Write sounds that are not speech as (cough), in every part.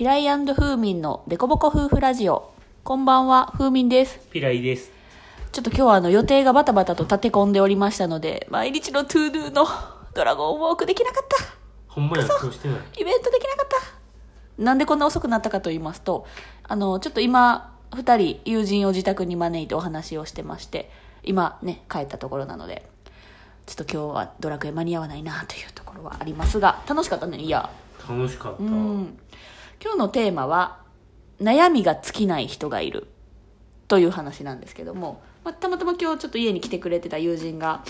ピライフーミンのデコボコ夫婦ラジオ。こんばんは、フーミンです。ピライです。ちょっと今日はあの予定がバタバタと立て込んでおりましたので、毎日の ToDo のドラゴンウォークできなかった。ほんまや、今日してない。イベントできなかった。なんでこんな遅くなったかと言いますと、あの、ちょっと今、二人友人を自宅に招いてお話をしてまして、今ね、帰ったところなので、ちょっと今日はドラクエ間に合わないなというところはありますが、楽しかったね、いや。楽しかった。うん、今日のテーマは悩みが尽きない人がいる。という話なんですけども、まあ、たまたま今日ちょっと家に来てくれてた友人が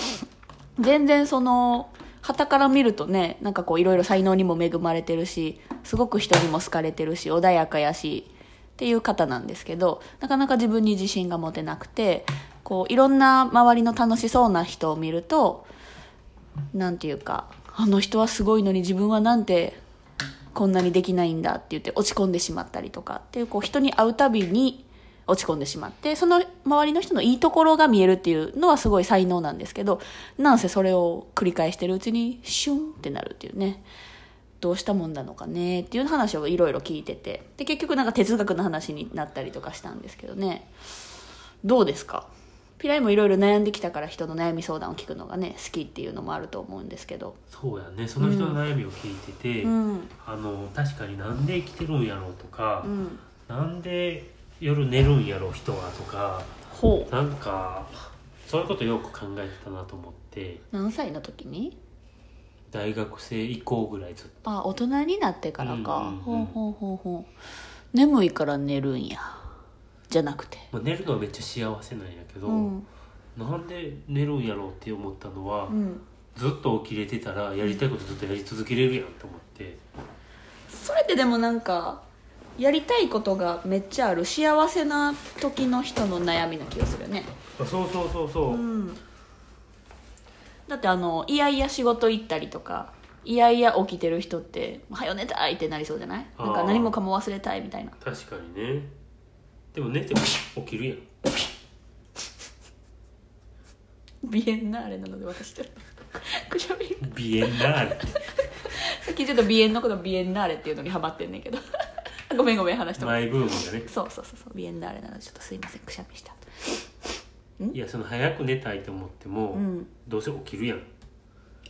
全然その傍から見るとねなんかこういろいろ才能にも恵まれてるしすごく人にも好かれてるし穏やかやしっていう方なんですけどなかなか自分に自信が持てなくてこういろんな周りの楽しそうな人を見るとなんていうかあの人はすごいのに自分はなんてこんなにできないんだって言って落ち込んでしまったりとかっていうこう人に会うたびに落ち込んでしまってその周りの人のいいところが見えるっていうのはすごい才能なんですけどなんせそれを繰り返してるうちにシュンってなるっていうね。どうしたもんなのかねっていう話をいろいろ聞いてて。で結局なんか哲学の話になったりとかしたんですけどね。どうですか？ピライもいろいろ悩んできたから人の悩み相談を聞くのがね好きっていうのもあると思うんですけど。そうやね、その人の悩みを聞いてて、うん。あの、確かになんで生きてるんやろうとかう、ん。なんで夜寝るんやろう人はとか、ほう。なんか、そういうことよく考えてたなと思って、何歳の時に？大学生以降ぐらいずっと。あ大人になってからか、うんうんうんほうほうほうほう。眠いから寝るんやじゃなくて。まあ、寝るのはめっちゃ幸せなんやけど、うん。なんで寝るんやろうって思ったのは、うん。ずっと起きれてたらやりたいことずっとやり続けれるやんと思って。それってでもなんかやりたいことがめっちゃある幸せな時の人の悩みな気がするよね。あそうそうそうそう。うん。だってあのいやいや仕事行ったりとかいやいや起きてる人って「はよ寝たい」ってなりそうじゃない？なんか何もかも忘れたいみたいな。確かにねでも寝ても起きるやん。ビエンナーレなので私ちょっとくしゃみビエンナーレ。さっきちょっとビエンのことビエンナーレっていうのにハマってんねんけど。(laughs) ごめんごめん話しても。マイブームがね。そうそうそうそう。ビエンナーレなのでちょっとすいませんくしゃみした。(laughs) いやその早く寝たいと思っても、うん。どうせ起きるやん。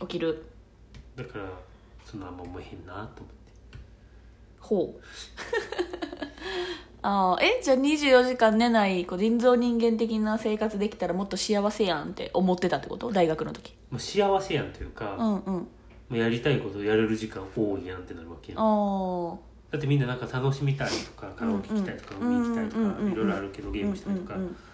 起きる。だからそんなあんま思えへんなと思って。ほうああえじゃあ24時間寝ないこう人造人間的な生活できたらもっと幸せやんって思ってたってこと？大学の時。もう幸せやんというか、もうんうん。うやりたいことやれる時間多いやんってなるわけやん。あだってみんななんか楽しみたいとかカラオケ行きたいとかうん海行きたいとうんうんうんかいろいろあるけどゲームしたいとか、うんうんうんちょっと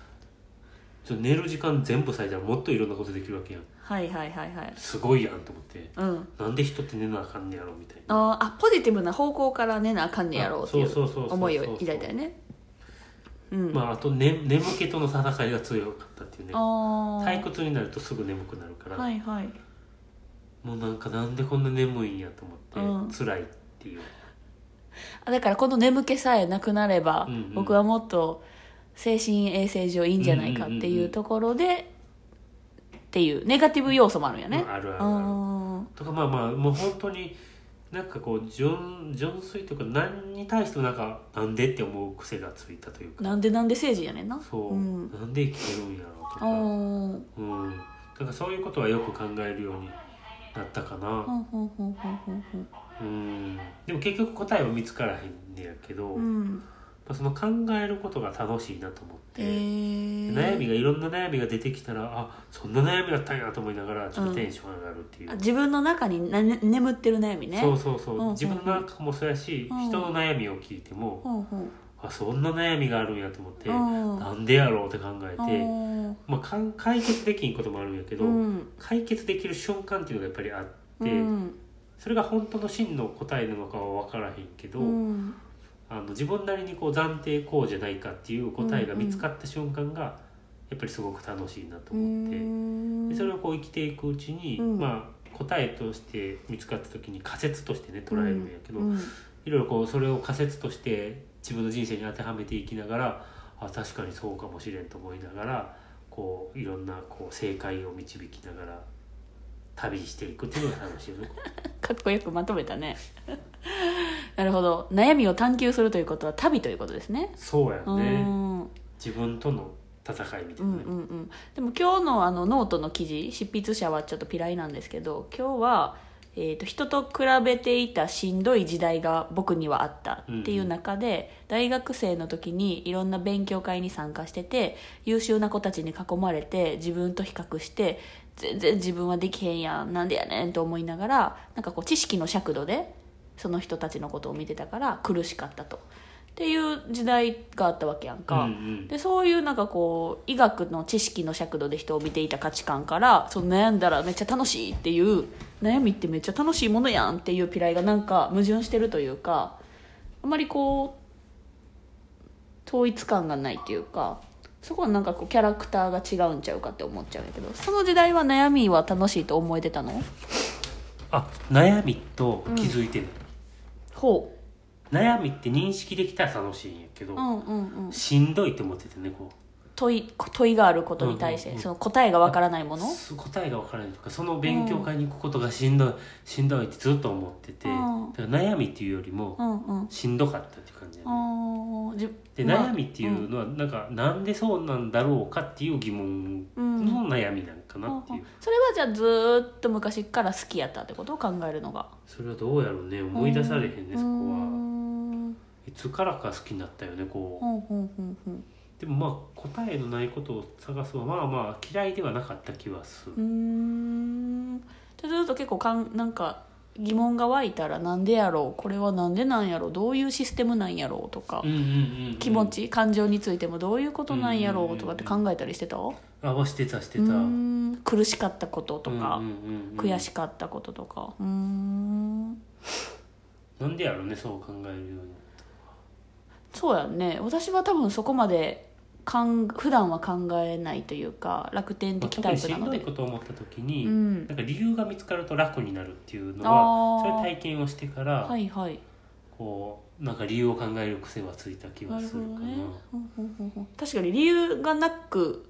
寝る時間全部割いたらもっといろんなことできるわけやん。はいはいはいはい。すごいやんと思って。うん。なんで人って寝なあかんねやろみたいな。あーあポジティブな方向から寝なあかんねやろうっていうそうそうそうそうう。思いを抱いたよね。うん、まああと、ね、眠気との戦いが強かったっていうね。ああ退屈になるとすぐ眠くなるから、はいはい。もうなんかなんでこんな眠いんやと思って、うん。辛いっていう。あだからこの眠気さえなくなれば、うんうん。僕はもっと精神衛生上いいんじゃないかっていうところで、っていうネガティブ要素もあるんやね、まああるあるある。あとかまあまあもう本当になんかこう純純粋というか何に対してもなんかなんでって思う癖がついたというか。ーなんでなんで政治やねんな。そう、うん。なんで生きてるんやろうとあか。ーうん。なん。かそういうことはよく考えるようになったかな。うんでも結局答えは見つからへんねやけど、まうんあ、その考えることが楽しいなと思って、えー、悩みがいろんな悩みが出てきたらあそんな悩みだったんやと思いながらちょっとテンション上がるっていう、あ自分の中にな、ね、眠ってる悩みね。そうそうそう、うんうんうん。自分の中もそうやし、うん。人の悩みを聞いても、あそんな悩みがあるんやと思って、うん。なんでやろうって考えて、うん。まあ、かん解決できんこともあるんやけど、うん解決できる瞬間っていうのがやっぱりあって、うんそれが本当の真の答えなのかは分からへんけど、うんあの自分なりにこう暫定こうじゃないかっていう答えが見つかった瞬間がやっぱりすごく楽しいなと思って、でそれをこう生きていくうちに、うん。まあ答えとして見つかった時に仮説としてね捉えるんやけど、うん。いろいろこうそれを仮説として自分の人生に当てはめていきながらあ確かにそうかもしれんと思いながらこういろんなこう正解を導きながら旅していくっていうのが楽しいよね。(laughs) かっこよくまとめたねなるほど。悩みを探求するということは旅ということですね。そうやうねん。自分との戦いみたうんいなね、うんうんでも今日のあのノートの記事執筆者はちょっとピライなんですけど今日は、えー、と人と比べていたしんどい時代が僕にはあったっていう中で、大学生の時にいろんな勉強会に参加してて優秀な子たちに囲まれて自分と比較して全然自分はできへんやんなんでやねんと思いながらなんかこう知識の尺度でその人たちのことを見てたから苦しかったと。っていう時代があったわけやんか。うんうんでそういうなんかこう医学の知識の尺度で人を見ていた価値観からその悩んだらめっちゃ楽しいっていう悩みってめっちゃ楽しいものやんっていうピライがなんか矛盾してるというかあまりこう統一感がないっていうかそこはなんかこうキャラクターが違うんちゃうかって思っちゃうんやけどその時代は悩みは楽しいと思えてたの？あ悩みと気づいてる、ほ悩みって認識できたら楽しいんやけど、ううんうんうん。しんどいって思っててねこう。問い問いがあることに対して、うんうんうん。その答えがわからないもの？す答えが分からないとかその勉強会に行くことがしんどい、しんどいってずっと思ってて、うん。だから悩みっていうよりもうんうん。しんどかったっていう感じだね、あーじでまあ悩みっていうのはなんかなんでそうなんだろうかっていう疑問の悩みなんかなっていう、それはじゃあずーっと昔から好きやったってこと？を考えるのが。それはどうやろうね。思い出されへんねそこは。んいつからか好きになったよねこう。でもまあ答えのないことを探すはまあまあ嫌いではなかった気はする。うーん。でずっと結構かんなんか疑問が湧いたらなんでやろう？これはなんでなんやろう？どういうシステムなんやろうとか、気持ち感情についてもどういうことなんやろう？とかって考えたりしてた？うあはしてたしてた苦しかったこととか、悔しかったこととか。うーん。なんでやろうねそう考えるようにそうやんね。私は多分そこまでかん普段は考えないというか楽天まあ的タ特にしんどいイプなので、ことを思った時に、うん。なんか理由が見つかると楽になるっていうのあはー。そういう体験をしてから、はいはい。こうなんか理由を考える癖はついた気なるはするかな。ね。確かに理由がなく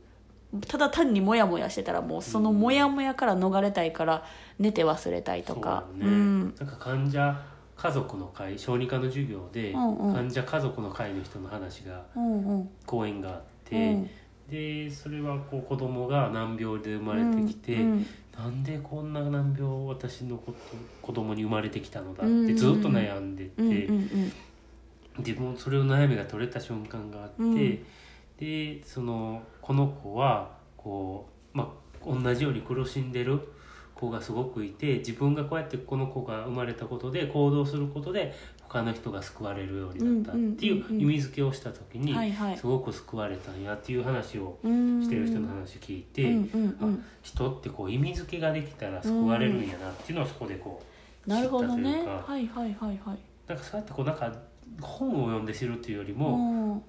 ただ単にモヤモヤしてたらもうそのモヤモヤから逃れたいから寝て忘れたいとか。なんか患者家族の会小児科の授業で、うんうん。患者家族の会の人の話がうんうん。講演があって、うん。でそれはこう子供が難病で生まれてきて、うんなんでこんな難病を私のこと子供に生まれてきたのだっうんてずっと悩んでて、うんうん。でもそれを悩みが取れた瞬間があって、うんでそのこの子はこう、まあ、同じように苦しんでる子がすごくいて自分がこうやってこの子が生まれたことで行動することで他の人が救われるようになったっていう意味付けをした時に、すごく救われたんやっていう話をうんしてる人の話聞いて、人ってこう意味付けができたら救われるんやなっていうのはそこでこう知ったというか。はいはいはいはい。なんかそうやってこうなんか本を読んで知るっていうよりうも、ん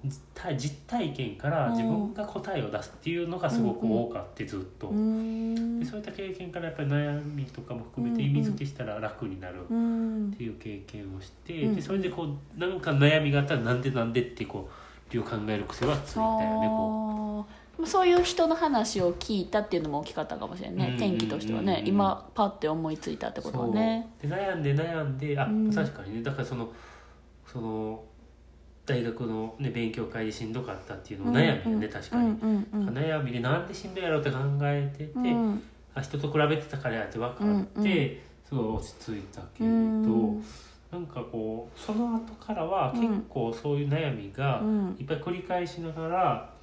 実体験からうん。自分が答えを出すっていうのがすごく多かってずっと、うん。でそういった経験からやっぱり悩みとかも含めて意味付けしたら楽になるっうんていう経験をして、うん。でそれでこうなんか悩みがあったらなんでなんでってこう理由を考える癖はついたよねこあー。そういう人の話を聞いたっていうのも大きかったかもしれないね、うん。転機としてはね、うん。今パッて思いついたってうことはね。で悩んで悩んであ、うん。確かにね。だからそのその大学の、ね、勉強会でしんどかったっていうのも悩みよね、確かに。悩みでなんでしんどいやろうって考えてて、うん。あ人と比べてたからやって分かって、すごい落ち着いたけうれど、ん。なんかこうその後からはうん。結構そういう悩みがうん。いっぱい繰り返しながら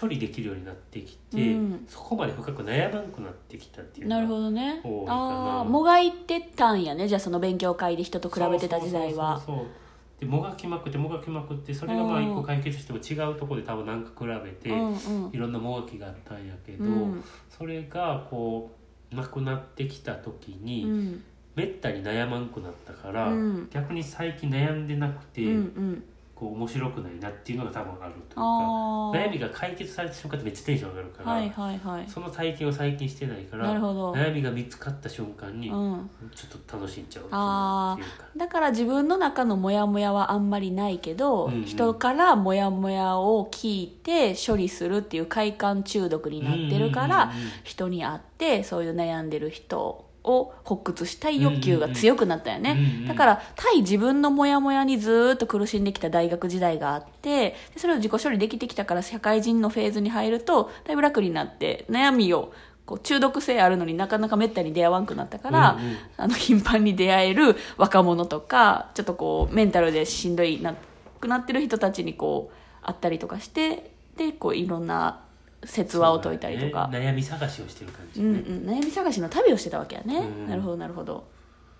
処理できるようになってきて、うん。そこまで深く悩まなくなってきたっていうのなるがほどね。あもがいてたんやねじゃあその勉強会で人と比べてた時代は。そうそうそうそうでもがきまくってもがきまくってそれがまあうん。一個解決しても違うところで多分なんか比べて、うんうん。いろんなもがきがあったんやけど、うん。それがこうなくなってきた時に、うん。めったに悩まんくなったから、うん。逆に最近悩んでなくて、うんうんこう面白くないなっていうのが多分あるというかあ悩みが解決された瞬間ってめっちゃテンション上がるから、あはいはいはい。その体験を最近してないから悩みが見つかった瞬間に、うん。ちょっと楽しんじゃうあだから自分の中のモヤモヤはあんまりないけど、うんうん。人からモヤモヤを聞いて処理するっていう快感中毒になってるから、うんうんうんうん。人に会ってそういう悩んでる人を発掘したい欲求が強くなったよね、うんうんうん。だから対自分のモヤモヤにずーっと苦しんできた大学時代があってでそれを自己処理できてきたから社会人のフェーズに入るとだいぶ楽になって悩みをこう中毒性あるのになかなかめったに出会わんくなったから、うんうん。あの頻繁に出会える若者とかちょっとこうメンタルでしんどいなくなってる人たちにこう会ったりとかしてでこういろんな説話を解いたりとか。ね。悩み探しをしてる感じ、うんうん、悩み探しの旅をしてたわけやね、うん。なるほどなるほど。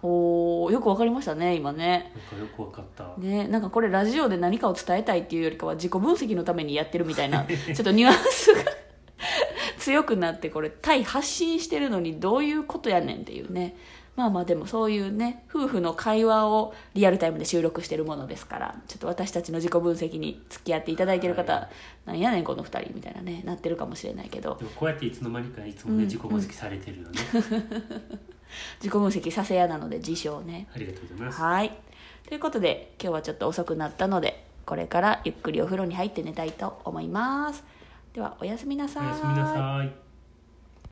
おーよくわかりましたね今ね。なんかよくわかった、ねなんかこれラジオで何かを伝えたいっていうよりかは自己分析のためにやってるみたいな (laughs) ちょっとニュアンスが (laughs) 強くなってこれ対発信してるのにどういうことやねんっていうねまあまあでもそういうね夫婦の会話をリアルタイムで収録してるものですからちょっと私たちの自己分析に付き合っていただいてる方、はなんやねんこの二人みたいなねなってるかもしれないけど。でもこうやっていつの間にかいつもね、うん自己分析されてるよね、自己分析させ屋なので自称ね。ありがとうございます。はい。ということで今日はちょっと遅くなったのでこれからゆっくりお風呂に入って寝たいと思います。ではおやすみなさおやすみなさい